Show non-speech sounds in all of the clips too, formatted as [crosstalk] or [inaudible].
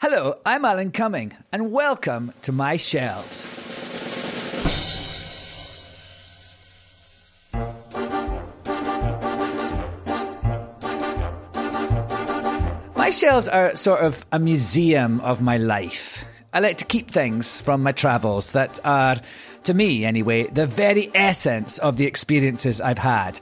Hello, I'm Alan Cumming, and welcome to My Shelves. My shelves are sort of a museum of my life. I like to keep things from my travels that are, to me anyway, the very essence of the experiences I've had.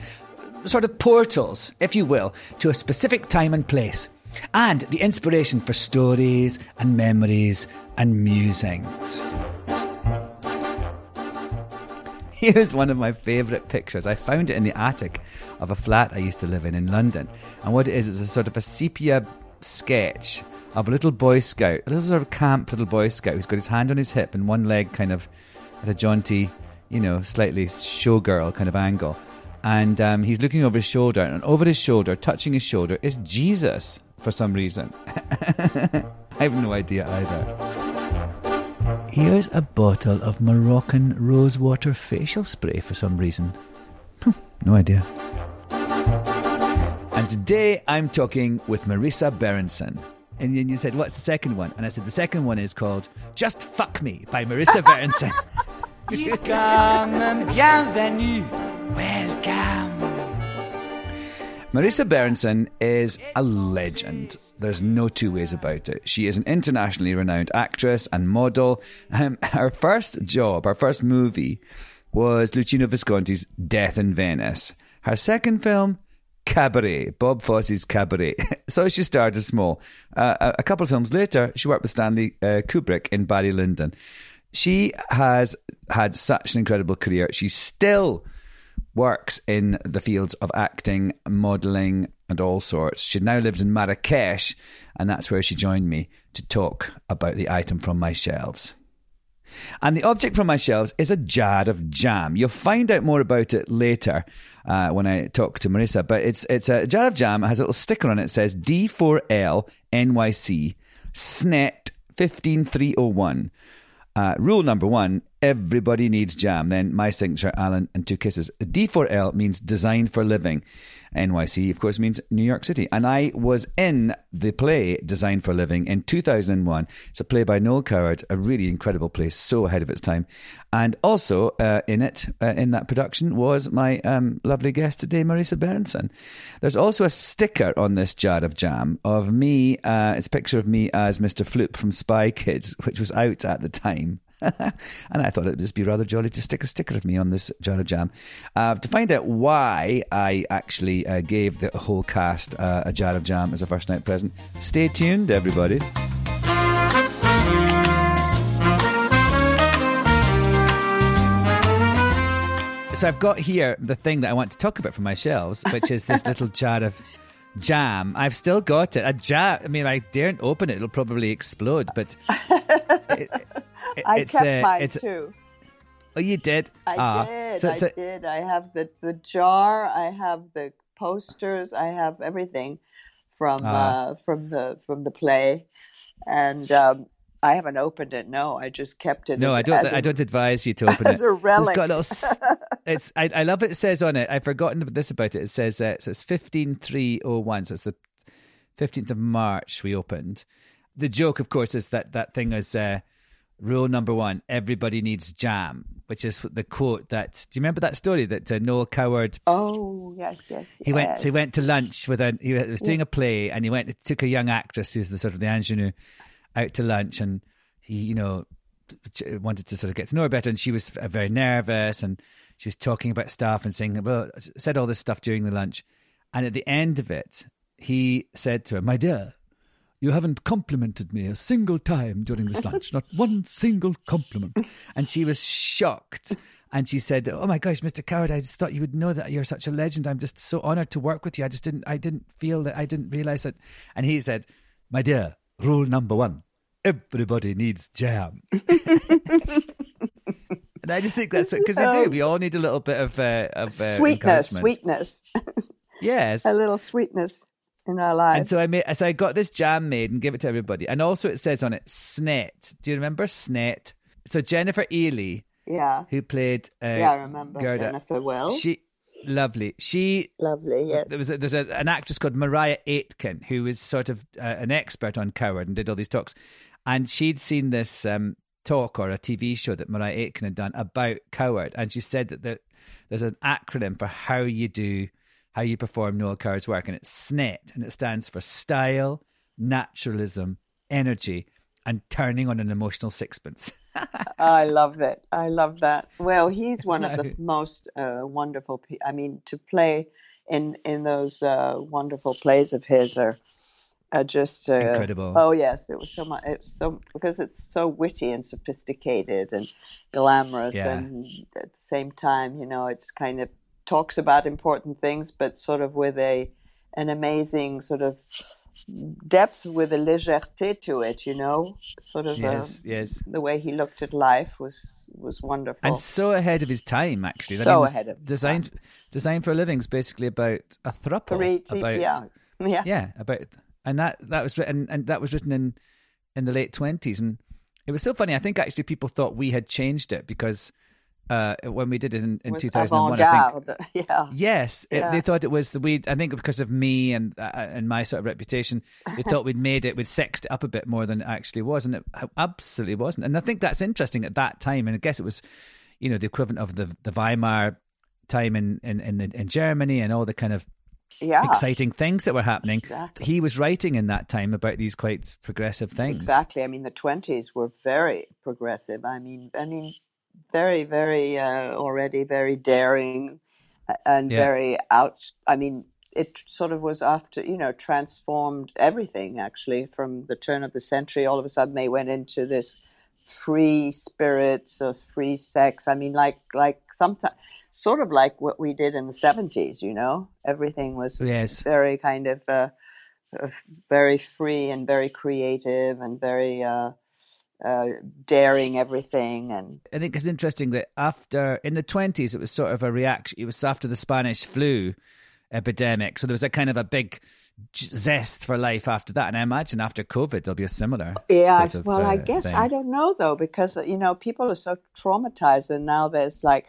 Sort of portals, if you will, to a specific time and place and the inspiration for stories and memories and musings. [laughs] Here's one of my favourite pictures. I found it in the attic of a flat I used to live in in London. And what it is, is a sort of a sepia sketch of a little Boy Scout, a little sort of camp little Boy Scout who's got his hand on his hip and one leg kind of at a jaunty, you know, slightly showgirl kind of angle. And um, he's looking over his shoulder, and over his shoulder, touching his shoulder, is Jesus for some reason. [laughs] I have no idea either. Here's a bottle of Moroccan rosewater facial spray for some reason. Hmm, no idea. And today I'm talking with Marisa Berenson. And then you said, What's the second one? And I said, The second one is called Just Fuck Me by Marisa Berenson. [laughs] Welcome, um, bienvenue, welcome. Marisa Berenson is a legend. There's no two ways about it. She is an internationally renowned actress and model. Um, [laughs] her first job, her first movie, was Luchino Visconti's Death in Venice. Her second film, Cabaret, Bob Fosse's Cabaret. [laughs] so she started small. Uh, a couple of films later, she worked with Stanley uh, Kubrick in Barry Lyndon. She has had such an incredible career. She's still works in the fields of acting, modelling, and all sorts. She now lives in Marrakesh, and that's where she joined me to talk about the item from my shelves. And the object from my shelves is a jar of jam. You'll find out more about it later uh, when I talk to Marisa. But it's it's a jar of jam. It has a little sticker on it. It says D4L NYC SNET 15301. Uh, rule number one everybody needs jam. Then my signature, Alan, and two kisses. D4L means designed for living. NYC, of course, means New York City. And I was in the play Design for Living in 2001. It's a play by Noel Coward, a really incredible play, so ahead of its time. And also uh, in it, uh, in that production, was my um, lovely guest today, Marisa Berenson. There's also a sticker on this jar of jam of me. Uh, it's a picture of me as Mr. Floop from Spy Kids, [laughs] which was out at the time. [laughs] and I thought it would just be rather jolly to stick a sticker of me on this jar of jam. Uh, to find out why I actually uh, gave the whole cast uh, a jar of jam as a first night present, stay tuned, everybody. So I've got here the thing that I want to talk about from my shelves, which is this [laughs] little jar of jam. I've still got it. A jar. I mean, I daren't open it; it'll probably explode. But [laughs] it, I kept uh, mine too. Oh, you did? I ah. did. So, so, I did. I have the the jar. I have the posters. I have everything from ah. uh, from the from the play, and um, I haven't opened it. No, I just kept it. No, as, I don't. I don't advise you to open [laughs] it. A relic. So it's got a little. it's. I, I love it. It says on it. I've forgotten this about it. It says uh, so. It's fifteen three oh one. So it's the fifteenth of March we opened. The joke, of course, is that that thing is. Uh, Rule number one: everybody needs jam, which is the quote that. Do you remember that story that uh, Noel Coward? Oh yes, yes. He yes. went. He went to lunch with a. He was doing a play, and he went. Took a young actress who's the sort of the ingenue out to lunch, and he, you know, wanted to sort of get to know her better, and she was very nervous, and she was talking about stuff and saying, well, said all this stuff during the lunch, and at the end of it, he said to her, "My dear." You haven't complimented me a single time during this lunch, not [laughs] one single compliment. And she was shocked. And she said, "Oh my gosh, Mr. Coward, I just thought you would know that you're such a legend. I'm just so honored to work with you. I just didn't, I didn't feel that, I didn't realize that." And he said, "My dear, rule number one: everybody needs jam. [laughs] and I just think that's it because we do. Oh. We all need a little bit of uh, of uh, sweetness, sweetness, [laughs] Yes. a little sweetness in our lives. And so I made, so I got this jam made and give it to everybody. And also it says on it Snet. Do you remember Snet? So Jennifer Ehle, yeah, who played uh, yeah, I remember Gerda, Jennifer Well. she lovely. She Lovely, Yeah. there was a, there's a, an actress called Maria Aitken who is sort of uh, an expert on Coward and did all these talks, and she'd seen this um, talk or a TV show that Maria Aitken had done about Coward, and she said that the, there's an acronym for how you do how you perform Noel Coward's work, and it's SNET, and it stands for style, naturalism, energy, and turning on an emotional sixpence. [laughs] I love it. I love that. Well, he's [laughs] one of the [laughs] most uh, wonderful. Pe- I mean, to play in in those uh, wonderful plays of his are, are just uh, Incredible. Oh yes, it was so much. It was so because it's so witty and sophisticated and glamorous, Yeah. and at the same time, you know, it's kind of talks about important things, but sort of with a an amazing sort of depth with a légèreté to it. You know, sort of. yes, uh, yes. the way he looked at life was was wonderful. And so ahead of his time, actually. I So mean, ahead of designed Designed for a Living is basically about a thruple. Three- about yeah, yeah, yeah, about and that that was written and that was written in in the late twenties, and it was so funny. I think actually people thought we had changed it because uh, when we did it in, in two thousand and one, I think [laughs] Yeah, Yes, it- Yeah. they thought it was the we. I think because of me and uh, and my sort of reputation, they thought we'd made it, we'd sexed it up a bit more than it actually was, and it absolutely wasn't. And I think that's interesting at that time. And I guess it was, you know, the equivalent of the the Weimar time in in in, the, in Germany and all the kind of yeah, exciting things that were happening. Exactly. He was writing in that time about these quite progressive things. exactly. I mean, the twenties were very progressive. I mean, I mean, very, very uh, already very daring and Yeah. very out. I mean, it sort of was after you know transformed everything actually from the turn of the century. All of a sudden, they went into this free spirits or free sex. I mean, like like sometimes sort of like what we did in the seventies. You know, everything was Yes. very kind of uh, uh, very free and very creative and very uh, uh, daring everything and I think it's interesting that after in the twenties it was sort of a reaction. It was after the Spanish flu epidemic, so there was a kind of a big zest for life after that. And I imagine after COVID there'll be a similar. yeah of, well i uh, guess thing. i don't know though because you know people are so traumatized and now there's like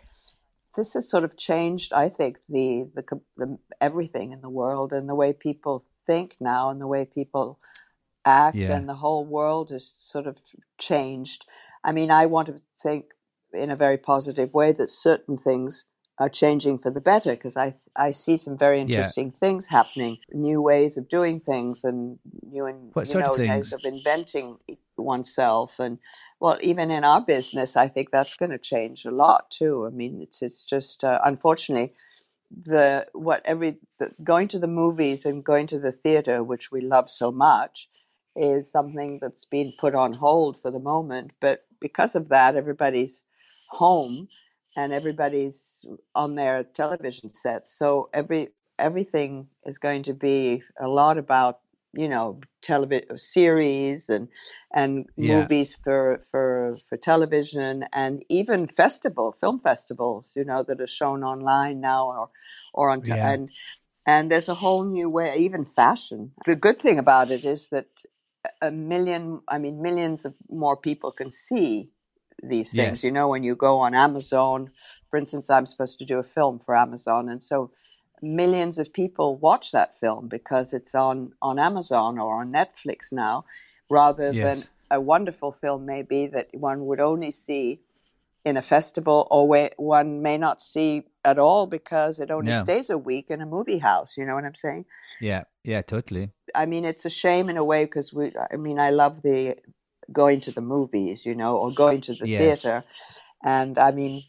this has sort of changed i think the the, the everything in the world and the way people think now and the way people act Yeah. and the whole world has sort of changed i mean i want to think in a very positive way that certain things are changing for the better because I I see some very Yeah. interesting things happening, new ways of doing things, and new and What you know of ways things? of inventing oneself. And well, even in our business, I think that's going to change a lot too. I mean, it's it's just uh, unfortunately the what every the, going to the movies and going to the theater, which we love so much, is something that's been put on hold for the moment. But because of that, everybody's home and everybody's on their television sets. So every everything is going to be a lot about you know television series and and Yeah. movies for for for television and even festival film festivals you know that are shown online now or or on Yeah. and and there's a whole new way even fashion the good thing about it is that a million i mean millions of more people can see these things Yes. you know when you go on amazon for instance i'm supposed to do a film for amazon and so millions of people watch that film because it's on on amazon or on netflix now rather Yes. than a wonderful film maybe that one would only see in a festival or where one may not see at all because it only Yeah. stays a week in a movie house you know what i'm saying Yeah, yeah, totally. I mean, it's a shame in a way because we. I mean, I love the going to the movies, you know, or going to the Yes. theater, and I mean,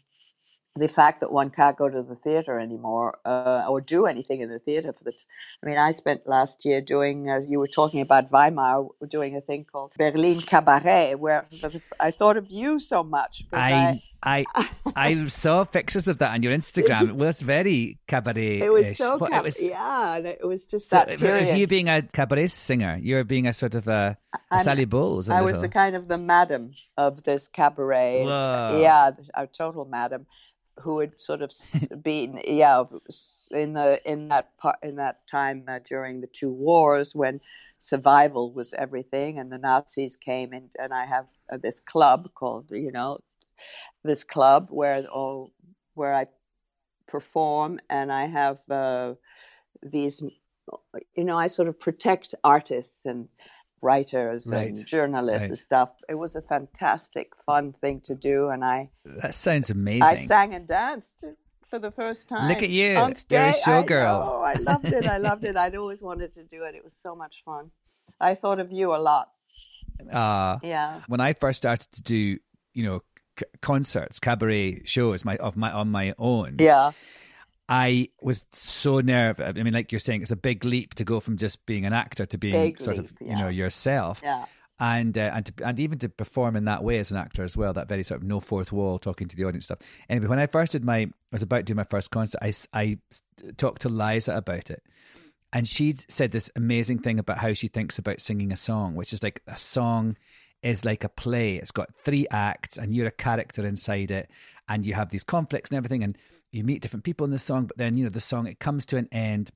the fact that one can't go to the theater anymore uh, or do anything in the theater for the. T- I mean, I spent last year doing, as you were talking about Weimar, doing a thing called Berlin Cabaret, where I thought of you so much. I, I, I, [laughs] I, saw pictures of that on your Instagram. It was very cabaret. It was so cab- it was, yeah, it was just so that. Was you being a cabaret singer? You were being a sort of a, a Sally Bowles. I was the kind of the madam of this cabaret. Whoa. Yeah, a total madam who had sort of [laughs] been yeah in the in that part in that time uh, during the two wars when survival was everything and the Nazis came and and I have uh, this club called you know this club where all where I perform and I have uh, these you know I sort of protect artists and writers right. and journalists right. and stuff. It was a fantastic, fun thing to do, and I. That sounds amazing. I sang and danced for the first time. Look at you! On stage. You're a showgirl. Oh, I loved it. I loved it. I'd always wanted to do it. It was so much fun. I thought of you a lot. Uh, [laughs] yeah. When I first started to do, you know, c- concerts, cabaret shows, my of my on my own. Yeah. I was so nervous. I mean, like you're saying, it's a big leap to go from just being an actor to being big sort leap, of, yeah. you know, yourself. Yeah. And uh, and to, and even to perform in that way as an actor as well, that very sort of no fourth wall, talking to the audience stuff. Anyway, when I first did my, I was about to do my first concert, I, I talked to Liza about it, and she said this amazing thing about how she thinks about singing a song, which is like a song is like a play. It's got three acts, and you're a character inside it, and you have these conflicts and everything, and you meet different people in the song, but then you know the song it comes to an end,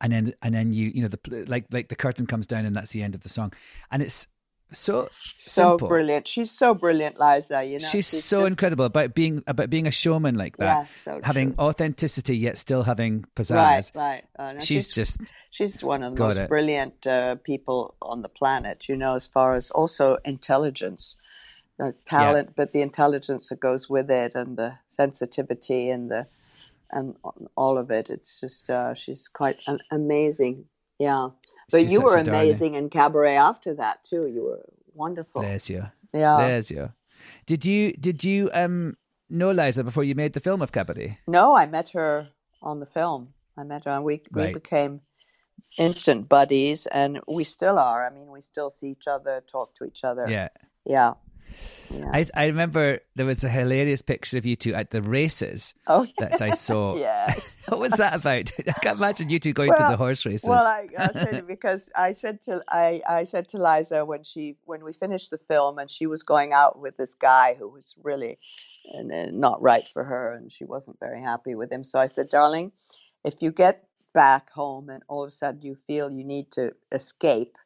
and then and then you you know the like like the curtain comes down and that's the end of the song, and it's so so brilliant. She's so brilliant, Liza. You know, she's, she's so just... incredible about being about being a showman like that, yeah, so having true. authenticity yet still having pizzazz. Right, right. Uh, she's, she's, just she's one of the most it. brilliant uh, people on the planet. You know, as far as also intelligence the talent, yeah. but the intelligence that goes with it, and the sensitivity, and the and all of it. It's just uh, she's quite amazing. Yeah, but she's you were amazing in cabaret after that too. You were wonderful. There's you. Yeah. There's you. Did you did you um know Liza before you made the film of Cabaret? No, I met her on the film. I met her, and we we right. became instant buddies, and we still are. I mean, we still see each other, talk to each other. Yeah. Yeah. Yeah. I, I remember there was a hilarious picture of you two at the races oh, [laughs] that I saw. [laughs] yeah. [laughs] what was that about? I can't imagine you two going well, to the horse races. Well, I, I'll tell you because I said to I, I said to Liza when she when we finished the film and she was going out with this guy who was really uh, not right for her and she wasn't very happy with him. So I said, darling, if you get back home and all of a sudden you feel you need to escape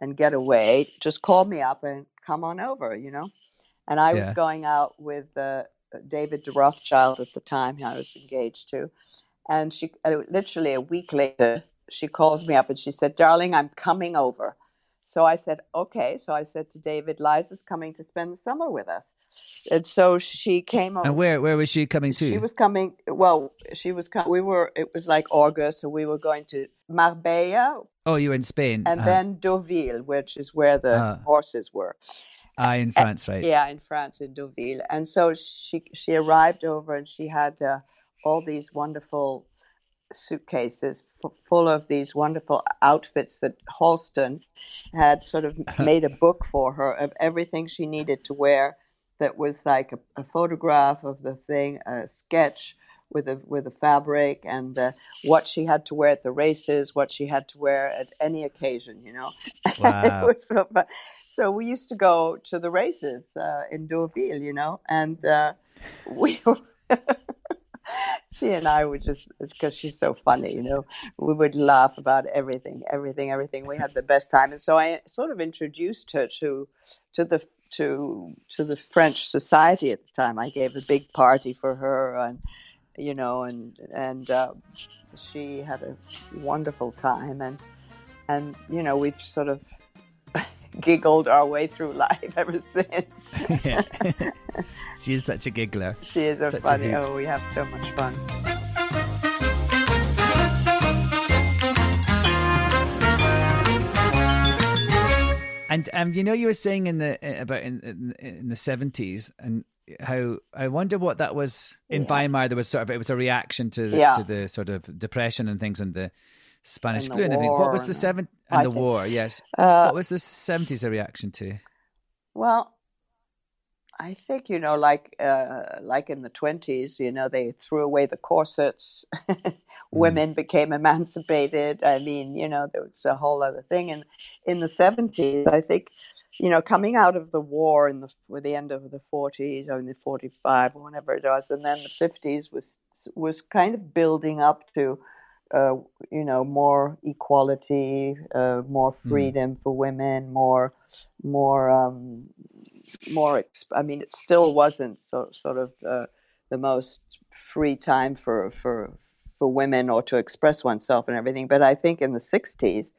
and get away, just call me up and come on over. You know. And I Yeah. was going out with uh, David de Rothschild at the time I was engaged to. And she, uh, literally a week later, she calls me up and she said, Darling, I'm coming over. So I said, Okay. So I said to David, Liza's coming to spend the summer with us. And so she came over. and where where was she coming to? She was coming. Well, she was. co- We were. It was like August, so we were going to Marbella oh, you were in Spain. and Uh-huh. then Deauville, which is where the Ah. horses were. ah, in France, right? Yeah, in France, in Deauville. And so she she arrived over, and she had uh, all these wonderful suitcases f- full of these wonderful outfits that Halston had sort of made a book for her of everything she needed to wear. That was like a, a photograph of the thing, a sketch with a with a fabric, and uh, what she had to wear at the races, what she had to wear at any occasion. You know, [laughs] Wow. so. So we used to go to the races uh, in Deauville, you know, and uh, we [laughs] she and I would just because she's so funny, you know. We would laugh about everything, everything, everything. We had the best time, and so I sort of introduced her to to the to to the French society at the time. I gave a big party for her, and you know, and and uh, she had a wonderful time, and and you know, we've sort of [laughs] giggled our way through [laughs] life ever since. Yeah. [laughs] she is such a giggler. She is a Such funny. hoot. oh, we have so much fun. And um, you know, you were saying in the uh, about in in, in the seventies, and how I wonder what that was in yeah. Weimar. There was sort of it was a reaction to the, yeah. to the sort of depression and things and the Spanish and flu and everything. What was the seven and the war? Yes. Uh, what was the seventies a reaction to? Well, I think you know, like uh, like in the twenties, you know, they threw away the corsets. [laughs] Mm. Women became emancipated. I mean, you know, there was a whole other thing. And in the seventies, I think, you know, coming out of the war in the with the end of the forties or in the forty five or whatever it was, and then the fifties was was kind of building up to uh, you know, more equality, uh, more mm. freedom mm. for women, more, more, um, more. Exp- I mean, it still wasn't so, sort of uh, the most free time for for for women or to express oneself and everything. But I think in the '60s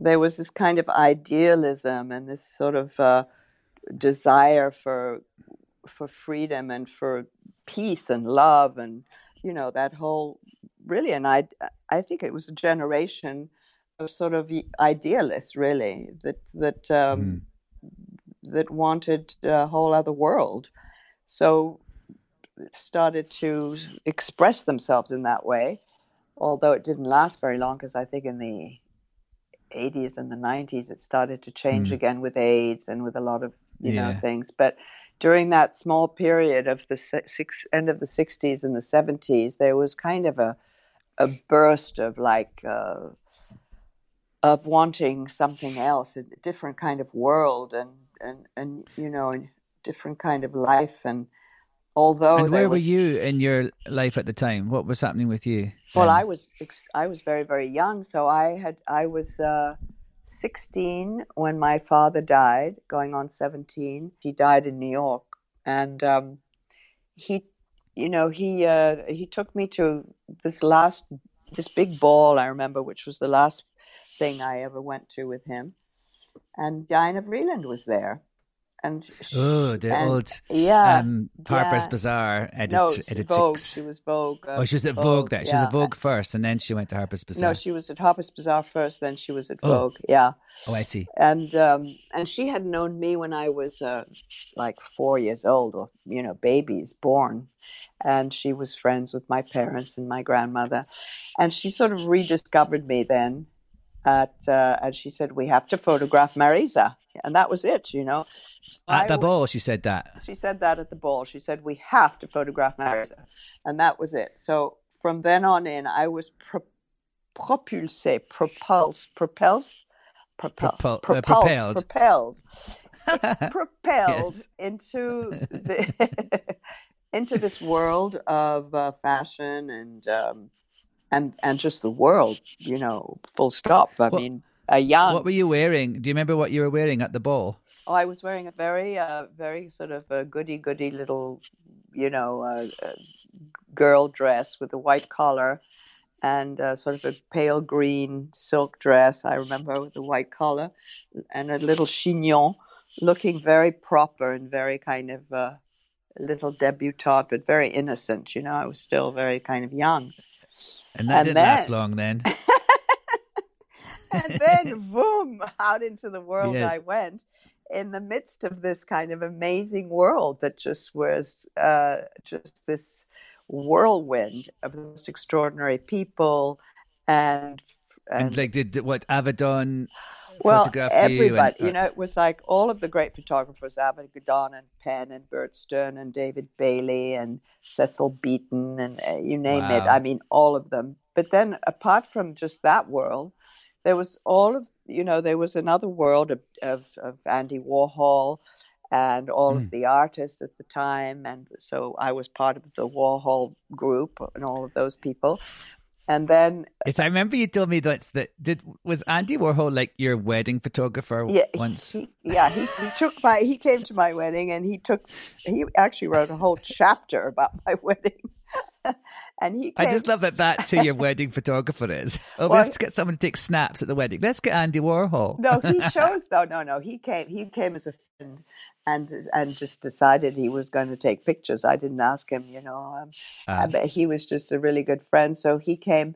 there was this kind of idealism and this sort of uh, desire for for freedom and for peace and love and you know that whole really and I I think it was a generation of sort of idealists really that that um, mm. that wanted a whole other world. So started to express themselves in that way, although it didn't last very long because I think in the 80s and the 90s it started to change mm. again with AIDS and with a lot of you yeah. know things. But during that small period of the six, end of the 60s and the 70s, there was kind of a a burst of like uh, of wanting something else, a different kind of world, and and and you know, a different kind of life. And although and where was, were you in your life at the time? What was happening with you? Well, I was I was very very young, so I had I was. Uh, 16 when my father died, going on 17. He died in New York, and um, he you know, he uh, he took me to this last this big ball I remember, which was the last thing I ever went to with him, and Diana Vreeland was there, and she, oh, the and, old yeah um, Harper's yeah. Bazaar edit, no, edit Vogue. She was Vogue. Uh, oh, she was at Vogue. Vogue there. She yeah. was at Vogue first, and then she went to Harper's Bazaar. No, she was at Harper's Bazaar first, then she was at oh. Vogue. Yeah. Oh, I see. And um, and she had known me when I was uh, like four years old, or you know, babies born, and she was friends with my parents and my grandmother, and she sort of rediscovered me then at uh, and she said we have to photograph Marisa, and that was it. You know, at I the ball, she said that. She said that at the ball. She said we have to photograph Marisa, and that was it. So from then on in, I was pro- propulsé, propulsed, propulsed, Propul- propulsed, uh, propelled, propelled, [laughs] propelled yes. into the [laughs] into this world of uh, fashion and. Um, and and just the world, you know, full stop. I well, mean, a young. What were you wearing? Do you remember what you were wearing at the ball? Oh, I was wearing a very, uh, very sort of a goody goody little, you know, uh, uh, girl dress with a white collar and uh, sort of a pale green silk dress. I remember with a white collar and a little chignon, looking very proper and very kind of uh, little debutante, but very innocent. You know, I was still very kind of young. And that and didn't then, last long then. [laughs] and then, [laughs] boom, out into the world yes. I went in the midst of this kind of amazing world that just was uh, just this whirlwind of the most extraordinary people and and, and like did what Avedon well, photographed everybody, you, and, uh, you know, it was like all of the great photographers, Avedon and Penn and Bert Stern and David Bailey and Cecil Beaton and uh, you name wow. it. I mean, all of them. But then apart from just that world, there was all of, you know, there was another world of, of, of Andy Warhol and all mm. of hmm. the artists at the time. And so I was part of the Warhol group and all of those people. And then it's, I remember you told me that that did was Andy Warhol like your wedding photographer yeah, once? He, yeah, he, he took my he came to my wedding and he took he actually wrote a whole chapter about my [laughs] wedding. And he came... I just love that that's who your [laughs] wedding photographer is. Oh, well, we have to get someone to take snaps at the wedding. Let's get Andy Warhol. no, he [laughs] chose though. no, no. He came he came as a friend and and just decided he was going to take pictures. I didn't ask him, you know. Um, uh, but he was just a really good friend, so he came,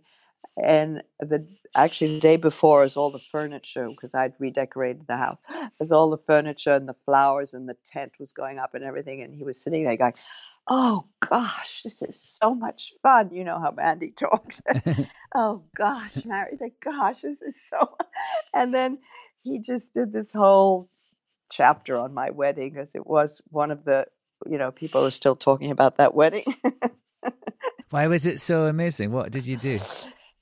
and the actually the day before is all the furniture because I'd redecorated the house. As all the furniture and the flowers and the tent was going up and everything, and he was sitting there going, "Oh gosh, this is so much fun." You know how Andy [laughs] talks. [laughs] oh gosh, Mary, the gosh, this is so. And then he just did this whole chapter on my wedding because it was one of the you know people are still talking about that wedding. [laughs] Why was it so amazing? What did you do?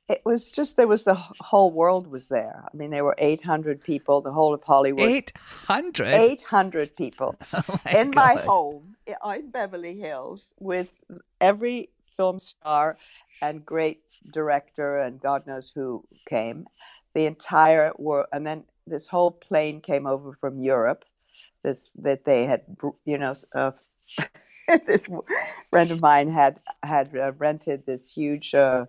It was just there was the whole world was there. I mean, there were 800 people, the whole of Hollywood. 800? 800 people [laughs] oh my in God. my home in Beverly Hills with every film star and great director and God knows who came. The entire world, and then this whole plane came over from Europe. This that they had, you know, uh, [laughs] this friend of mine had had uh, rented this huge. Uh,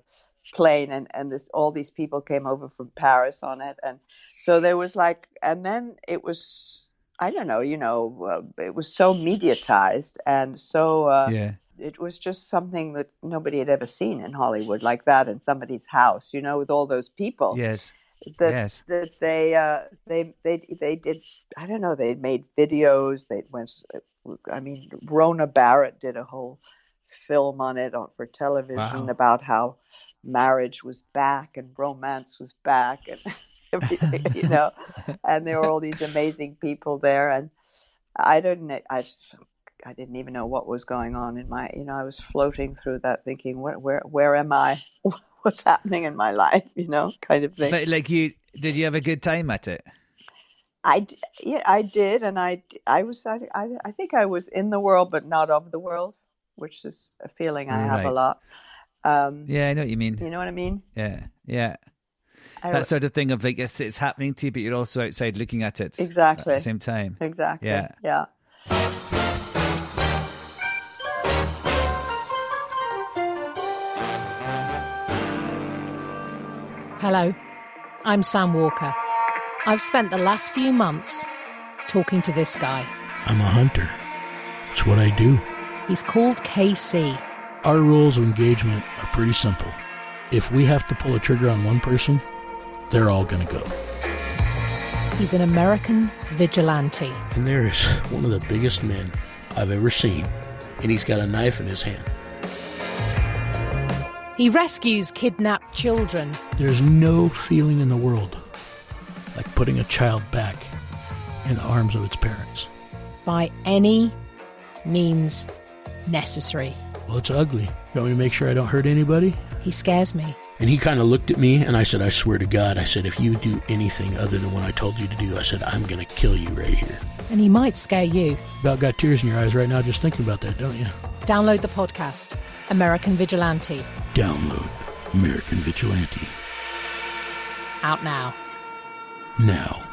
plane and and this all these people came over from Paris on it and so there was like and then it was I don't know you know uh, it was so mediatized and so uh, Yeah. it was just something that nobody had ever seen in Hollywood like that in somebody's house you know with all those people Yes. that Yes. that they uh they they they did I don't know they made videos they went I mean Rona Barrett did a whole film on it on for television Wow. about how marriage was back and romance was back and [laughs] everything you [laughs] know and there were all these amazing people there. And I didn't I I didn't even know what was going on in my you know I was floating through that thinking where where where am I? [laughs] What's happening in my life? You know kind of thing. But like you, did you have a good time at it? I yeah, I did, and I I was I, I I think I was in the world, but not of the world, which is a feeling I have a lot. Um, Yeah, I know what you mean. you know what I mean? Yeah, yeah. I, That sort of thing of like it's, it's happening to you, but you're also outside looking at it Exactly. at the same time. exactly. Yeah. Yeah. Hello, I'm Sam Walker. I've spent the last few months talking to this guy. I'm a hunter. It's what I do. He's called KC. Our rules of engagement are pretty simple. If we have to pull a trigger on one person, they're all going to go. He's an American vigilante. And there is one of the biggest men I've ever seen, and he's got a knife in his hand. He rescues kidnapped children. There's no feeling in the world like putting a child back in the arms of its parents. by any means necessary. Well, it's ugly. You want me to make sure I don't hurt anybody? He scares me. And he kind of looked at me, and I said, I swear to God, I said, if you do anything other than what I told you to do, I said, I'm going to kill you right here. And he might scare you. About got tears in your eyes right now just thinking about that, don't you? Download the podcast, American Vigilante, Download American Vigilante out now. now.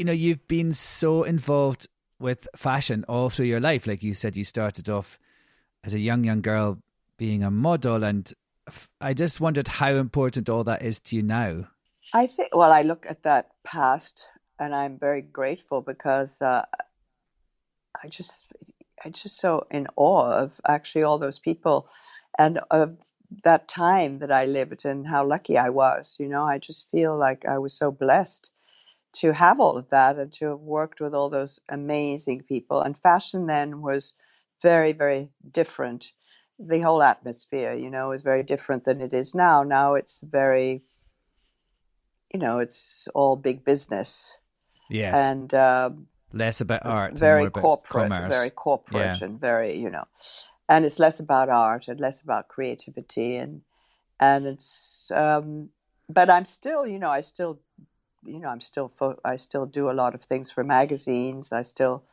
You know, you've been so involved with fashion all through your life. Like you said, you started off as a young, young girl being a model. And I just wondered how important all that is to you now. I think. Well, I look at that past, and I'm very grateful because uh, I just, I just so in awe of actually all those people, and of that time that I lived and how lucky I was. You know, I just feel like I was so blessed to have all of that and to have worked with all those amazing people. And fashion then was very, very different. The whole atmosphere, you know, is very different than it is now. Now it's very, you know, it's all big business. Yes. And um, less about art, very about corporate, commerce. very corporate, Yeah. and very, you know, and it's less about art and less about creativity and and it's um but i'm still you know i still you know i'm still fo- i still do a lot of things for magazines. I still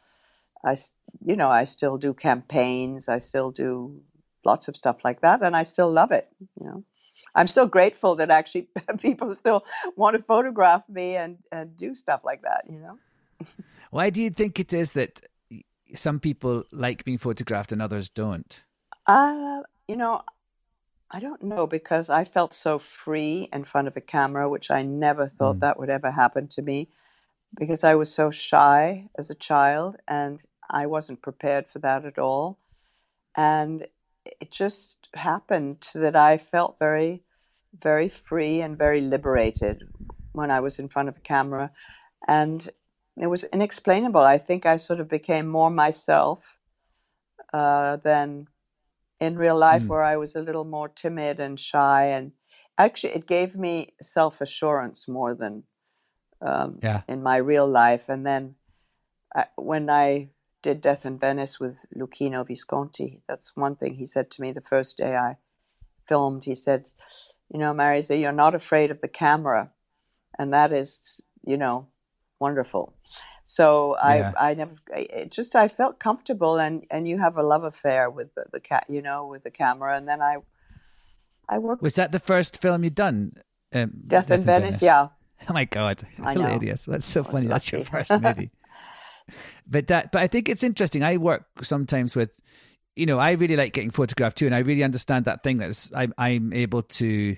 I you know i still do campaigns. I still do lots of stuff like that and i still love it you know. I'm so grateful that actually [laughs] people still want to photograph me and and do stuff like that you know. [laughs] Why do you think it is that some people like being photographed and others don't? Uh, you know, I don't know because I felt so free in front of a camera, which I never thought that would ever happen to me because I was so shy as a child and I wasn't prepared for that at all. And it just happened that I felt very, very free and very liberated when I was in front of a camera. And it was inexplainable. I think I sort of became more myself uh, than in real life, Mm. where I was a little more timid and shy. And actually, it gave me self assurance more than um, Yeah. in my real life. And then I, when I did Death in Venice with Luchino Visconti, that's one thing he said to me the first day I filmed. He said, You know, Marisa, you're not afraid of the camera. And that is, you know, wonderful. So I, Yeah. I never, it just, I felt comfortable and, and you have a love affair with the, the cat, you know, with the camera. And then I, I worked Was that the first film you'd done? Um, Death, in Venice. Yeah. Oh my god, [laughs] hilarious! That's so I funny. That's your first movie. [laughs] but that, but I think it's interesting. I work sometimes with, you know, I really like getting photographed too, and I really understand that thing that's I'm I'm able to,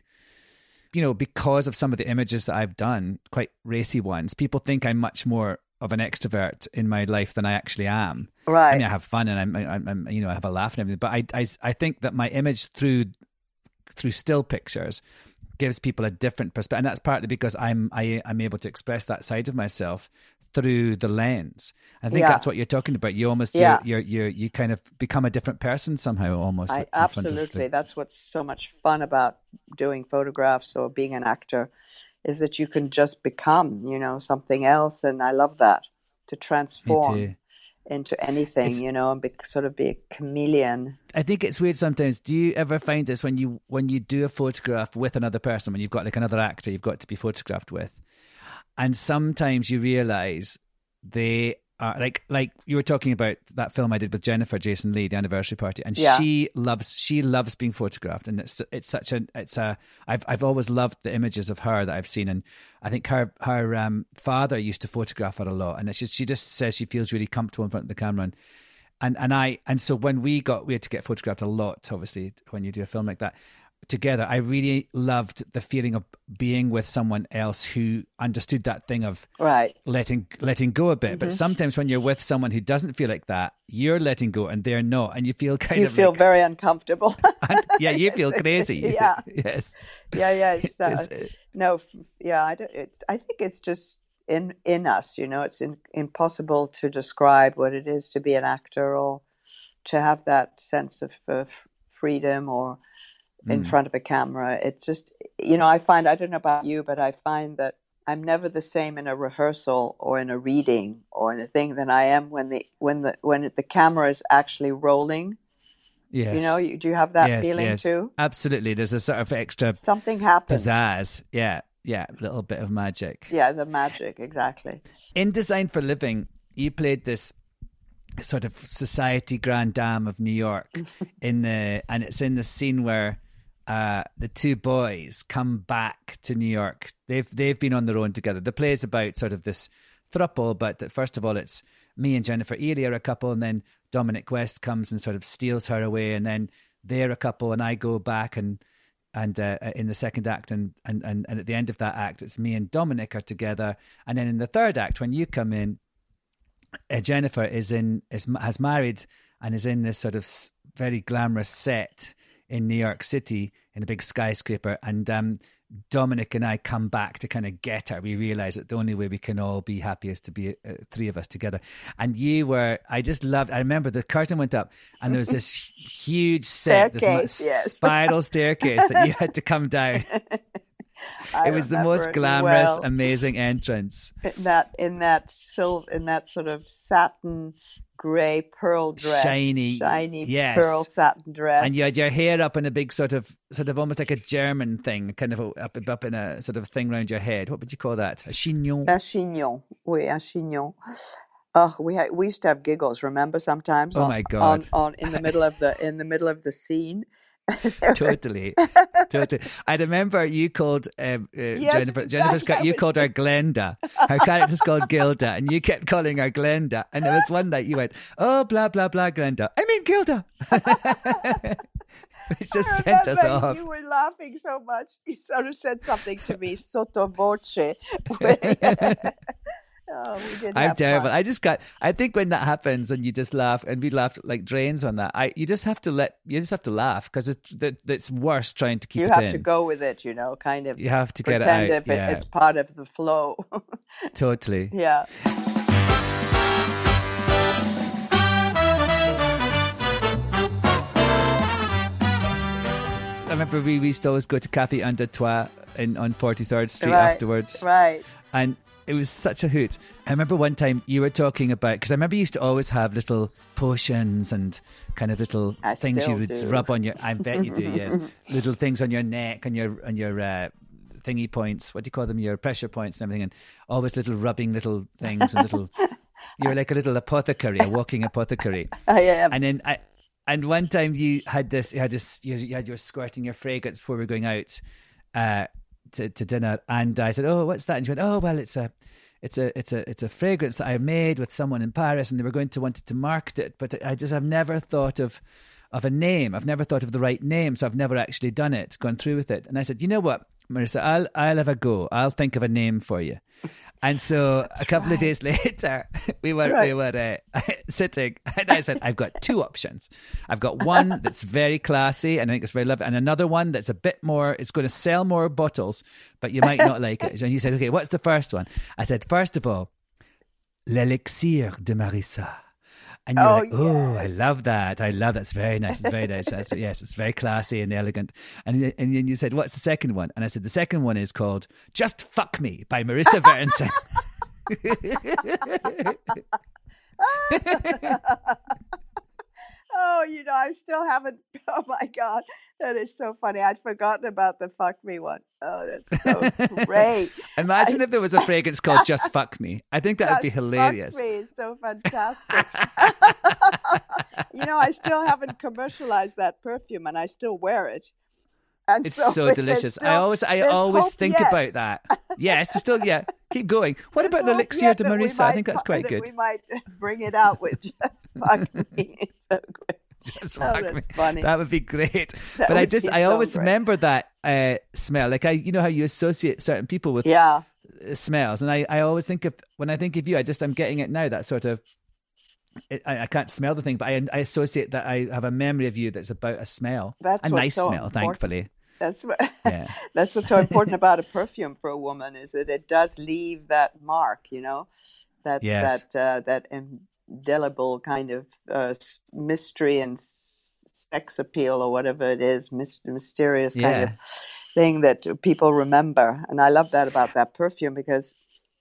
you know, because of some of the images that I've done, quite racy ones. People think I'm much more of an extrovert in my life than I actually am. Right. I mean, I have fun and I'm, I'm, I'm you know, I have a laugh and everything. But I, I, I think that my image through through still pictures gives people a different perspective, and that's partly because I'm I, I'm able to express that side of myself through the lens. I think Yeah. that's what you're talking about. You almost Yeah. you're, you're you you kind of become a different person somehow, almost. I, of the- absolutely. That's what's so much fun about doing photographs or being an actor, is that you can just become, you know, something else, and I love that to transform into anything, It's- you know, and be, sort of be a chameleon. I think it's weird sometimes. Do you ever find this when you when you do a photograph with another person, when you've got like another actor you've got to be photographed with, and sometimes you realize they are like like you were talking about that film I did with Jennifer Jason Lee, the anniversary party, and Yeah. she loves she loves being photographed, and it's it's such a it's a I've I've always loved the images of her that I've seen, and I think her her um, father used to photograph her a lot, and it's just she just says she feels really comfortable in front of the camera, and and and I and so when we got we had to get photographed a lot obviously when you do a film like that together I really loved the feeling of being with someone else who understood that thing of Right. letting letting go a bit but Mhm. sometimes when you're with someone who doesn't feel like that you're letting go and they're not and you feel kind you of feel like, very uncomfortable. [laughs] yeah you feel [laughs] crazy yeah. [laughs] yes Yeah, yeah. It's, uh, It's- no, yeah. I, don't, it's, I think it's just in in us. You know, it's in, impossible to describe what it is to be an actor or to have that sense of uh, freedom or in Mm. front of a camera. It's just, you know, I find I don't know about you, but I find that I'm never the same in a rehearsal or in a reading or in a thing than I am when the when the when the camera is actually rolling. yes You know, you, do you have that yes, feeling yes. too? absolutely there's a sort of extra Something happens. pizzazz yeah yeah a little bit of magic Yeah, the magic, exactly. in Design for Living, you played this sort of society grand dame of New York [laughs] in the and it's in the scene where uh, the two boys come back to New York. They've they've been on their own together. The play is about sort of this thruple, but that first of all it's me and Jennifer Ehle are a couple, and then Dominic West comes and sort of steals her away, and then they're a couple, and I go back and and uh, in the second act and, and and and at the end of that act it's me and dominic are together and then in the third act when you come in uh, jennifer is in is has married and is in this sort of very glamorous set in New York City in a big skyscraper, and um, Dominic and I come back to kind of get her. We realize that the only way we can all be happy is to be uh, three of us together. And you were, I just loved. I remember the curtain went up, and there was this [laughs] huge set, Staircase, this yes. [laughs] spiral staircase that you had to come down. [laughs] I it was the most glamorous, well. amazing entrance. in that in that silver in that sort of satin gray pearl dress, Shiny, shiny yes. pearl satin dress. And you had your hair up in a big sort of, sort of almost like a German thing, kind of up, up in a sort of thing around your head. What would you call that? A chignon. A chignon, oui, un chignon. Oh, we had, we used to have giggles. Remember sometimes? Oh on, my God. On, on in the middle of the in the middle of the scene. [laughs] totally, totally. I remember you called um, uh, Jennifer. Jennifer's got you called her Glenda. Her character's called Gilda, and you kept calling her Glenda. And there was one night you went, "Oh, blah blah blah, Glenda." I mean Gilda. [laughs] Which just sent us off. You were laughing so much. You sort of said something to me sotto voce. [laughs] oh, we did I'm terrible. fun. I just got. I think when that happens and you just laugh, and we laughed like drains on that. I you just have to let you just have to laugh because it's it's worse trying to keep you have in. to go with it, you know, kind of. You have to get it out, it- yeah. it's part of the flow. [laughs] Totally. yeah. I remember we, we used to always go to Cafe Un Deux Trois in on 43rd Street Right, afterwards. Right. And it was such a hoot. I remember one time you were talking about, because I remember you used to always have little potions and kind of little I things you would do. rub on your, I bet you do, [laughs] yes. little things on your neck and your, on your, uh, thingy points. What do you call them? Your pressure points and everything. And always little rubbing little things and little, [laughs] you were like a little apothecary, a walking apothecary. [laughs] I am. And then I, and one time you had this, you had this, you you had your squirting your fragrance before we were going out uh, to to dinner, and I said, "Oh, what's that?" And she went, "Oh, well, it's a." It's a it's a it's a fragrance that I made with someone in Paris, and they were going to wanted to market it, but I just have never thought of of a name. I've never thought of the right name, so I've never actually done it, gone through with it. And I said, you know what, Marisa, I'll I'll have a go. I'll think of a name for you. And so a couple of days [laughs] later, we were we were uh, [laughs] sitting, and I said, I've got two options. I've got one [laughs] that's very classy, and I think it's very lovely, and another one that's a bit more. It's going to sell more bottles, but you might not like it. And you said, okay, what's the first one? I said, first of all, l'élixir de Marisa. And you're Oh, like, oh, I love that. I love that. It's very nice. It's very nice. That's, [laughs] yes, it's very classy and elegant. And, and then you said, what's the second one? And I said, the second one is called Just Fuck Me by Marisa Berenson. [laughs] [laughs] oh, you know, I still haven't. [laughs] Oh my God, that is so funny. I'd forgotten about the fuck me one. Oh, that's so great. [laughs] Imagine if there was a [laughs] fragrance called Just Fuck Me. I think that would be Just Fuck hilarious. Me is so fantastic. you know, I still haven't commercialized that perfume, and I still wear it. And It's so, there's delicious. I always, I always think yet. about that. Yes, it's still, yeah. Keep going. [laughs] What about Elixir de Marisa? I think that's quite that good. We might bring it out with [laughs] me. So. Just Oh, that's me. funny. That would be great. [laughs] That but I just, I so always great. remember that uh, smell. Like I, you know how you associate certain people with Yeah. uh, smells, and I, I always think of when I think of you, I just I'm getting it now. That sort of, it, I, I can't smell the thing, but I, I associate that I have a memory of you that's about a smell, That's a nice so smell, important. thankfully. That's what. Yeah. [laughs] that's what's so important about a perfume for a woman is that it does leave that mark. You know, that Yes. that uh, that indelible kind of uh, mystery and sex appeal or whatever it is, mys- mysterious kind of thing that people remember. And I love that about that perfume because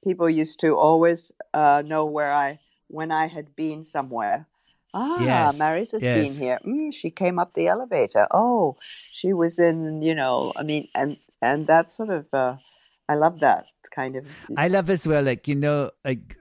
people used to always uh, know where I when I had been somewhere. Ah, Yes, Marisa's yes. been here. Mm, she came up the elevator. Oh, she was in. You know, I mean, and and that sort of. Uh, I love that kind of. I love as well, like you know, like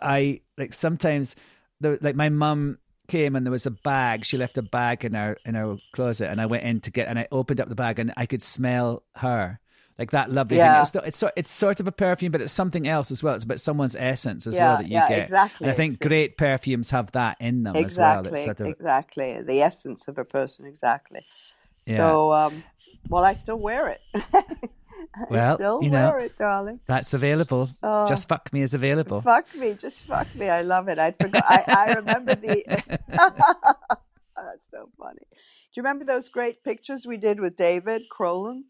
I like sometimes, the like my mum came and there was a bag. She left a bag in our in our closet, and I went in to get, and I opened up the bag, and I could smell her. Like that lovely thing. Yeah. It's, still- it's, sort- it's sort of a perfume, but it's something else as well. It's about someone's essence as Yeah, well that you yeah, get. exactly. And I think great perfumes have that in them exactly, as well. It's sort of, exactly the essence of a person. Exactly. yeah. So, um, well, I still wear it. [laughs] Well, still you know, wear it, darling. That's available. Oh. Just fuck me is available. Fuck me, just fuck me. I love it. I forgot. I, I remember the. [laughs] [laughs] That's so funny. Do you remember those great pictures we did with David Crowland?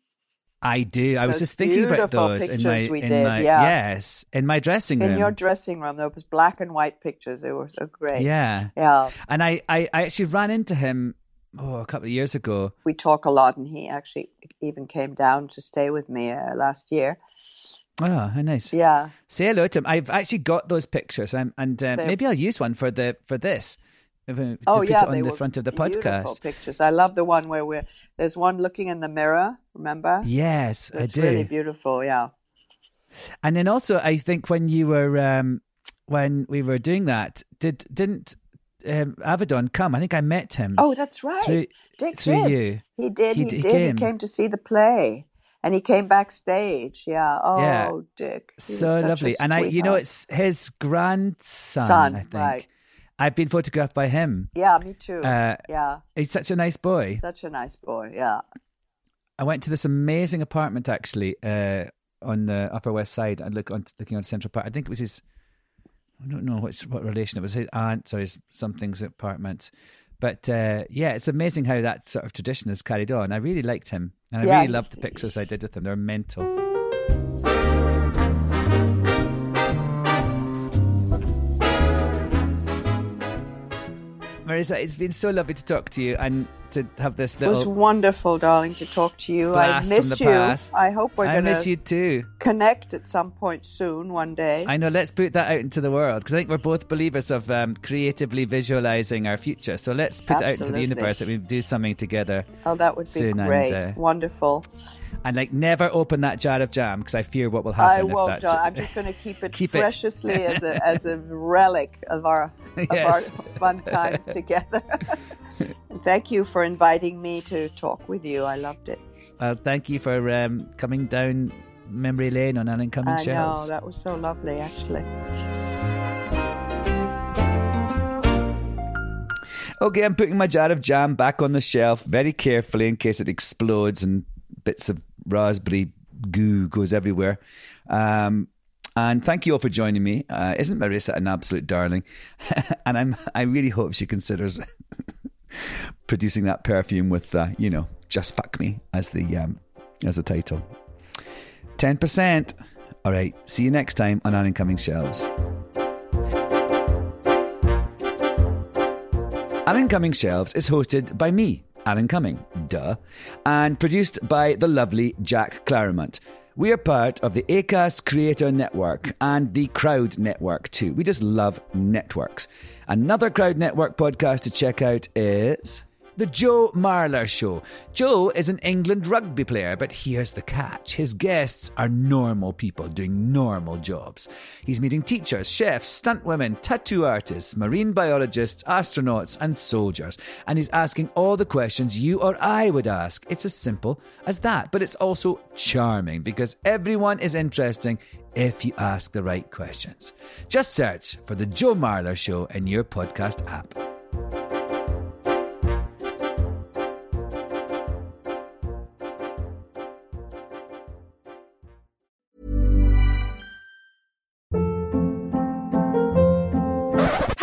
I do. I was just thinking about those in my in did, my yeah. yes in my dressing room. In your dressing room, there was black and white pictures. They were so great. yeah, Yeah. and I, I I actually ran into him oh a couple of years ago. We talk a lot, and he actually even came down to stay with me uh, last year. Oh, how nice. Yeah. Say hello to him. I've actually got those pictures, um, and uh, maybe I'll use one for the for this. To oh put yeah, on the front of the podcast. Pictures. I love the one where we're there's one looking in the mirror. Remember? Yes, I did. Do. really beautiful. Yeah. And then also, I think when you were um, when we were doing that, did didn't um, Avedon come? I think I met him. Oh, that's right. Through, Dick through did. you. He did. He He, did. came. He came to see the play, and he came backstage. Yeah. Oh, Yeah. Dick. So lovely. And I, you know, it's his grandson. Son, I think right. I've been photographed by him. Yeah, me too. Uh, yeah. He's such a nice boy. Such a nice boy. Yeah. I went to this amazing apartment actually uh, on the Upper West Side. I look on looking on Central Park. I think it was his. I don't know what what relation it was. His aunt or his something's apartment. But uh, yeah, it's amazing how that sort of tradition is carried on. I really liked him, and I Yeah, really loved the pictures I did with him. They're mental. Marisa, it's been so lovely to talk to you and to have this little. It was wonderful, darling, to talk to you. I miss the you. past. I hope we're going miss to you too. connect at some point soon, one day. I know. Let's put that out into the world because I think we're both believers of um, creatively visualizing our future. So let's put it out into the universe that we do something together oh, that would be soon great. and uh, Wonderful. And like never open that jar of jam because I fear what will I happen. if won't. John. jar- I'm just going to keep it [laughs] Keep it. preciously as a [laughs] as a relic of our of Yes. our fun times [laughs] together. and thank you for inviting me to talk with you. I loved it. Well, thank you for um, coming down memory lane on Alan Cumming I Shelves. know that was so lovely, actually. Okay, I'm putting my jar of jam back on the shelf very carefully in case it explodes and bits of raspberry goo goes everywhere. Um, and thank you all for joining me. Uh, isn't Marisa an absolute darling? [laughs] and I'm I really hope she considers [laughs] producing that perfume with uh, you know just fuck me as the um, as the title. Ten percent. All right. See you next time on Alan Cumming Shelves. Alan Cumming Shelves is hosted by me, Alan Cumming, duh, and produced by the lovely Jack Claremont. We are part of the ACAST Creator Network and the Crowd Network too. We just love networks. Another Crowd Network podcast to check out is The Joe Marler Show. Joe is an England rugby player, but here's the catch his guests are normal people doing normal jobs. He's meeting teachers, chefs, stunt women, tattoo artists, marine biologists, astronauts, and soldiers. And he's asking all the questions you or I would ask. It's as simple as that, but it's also charming because everyone is interesting if you ask the right questions. Just search for The Joe Marler Show in your podcast app.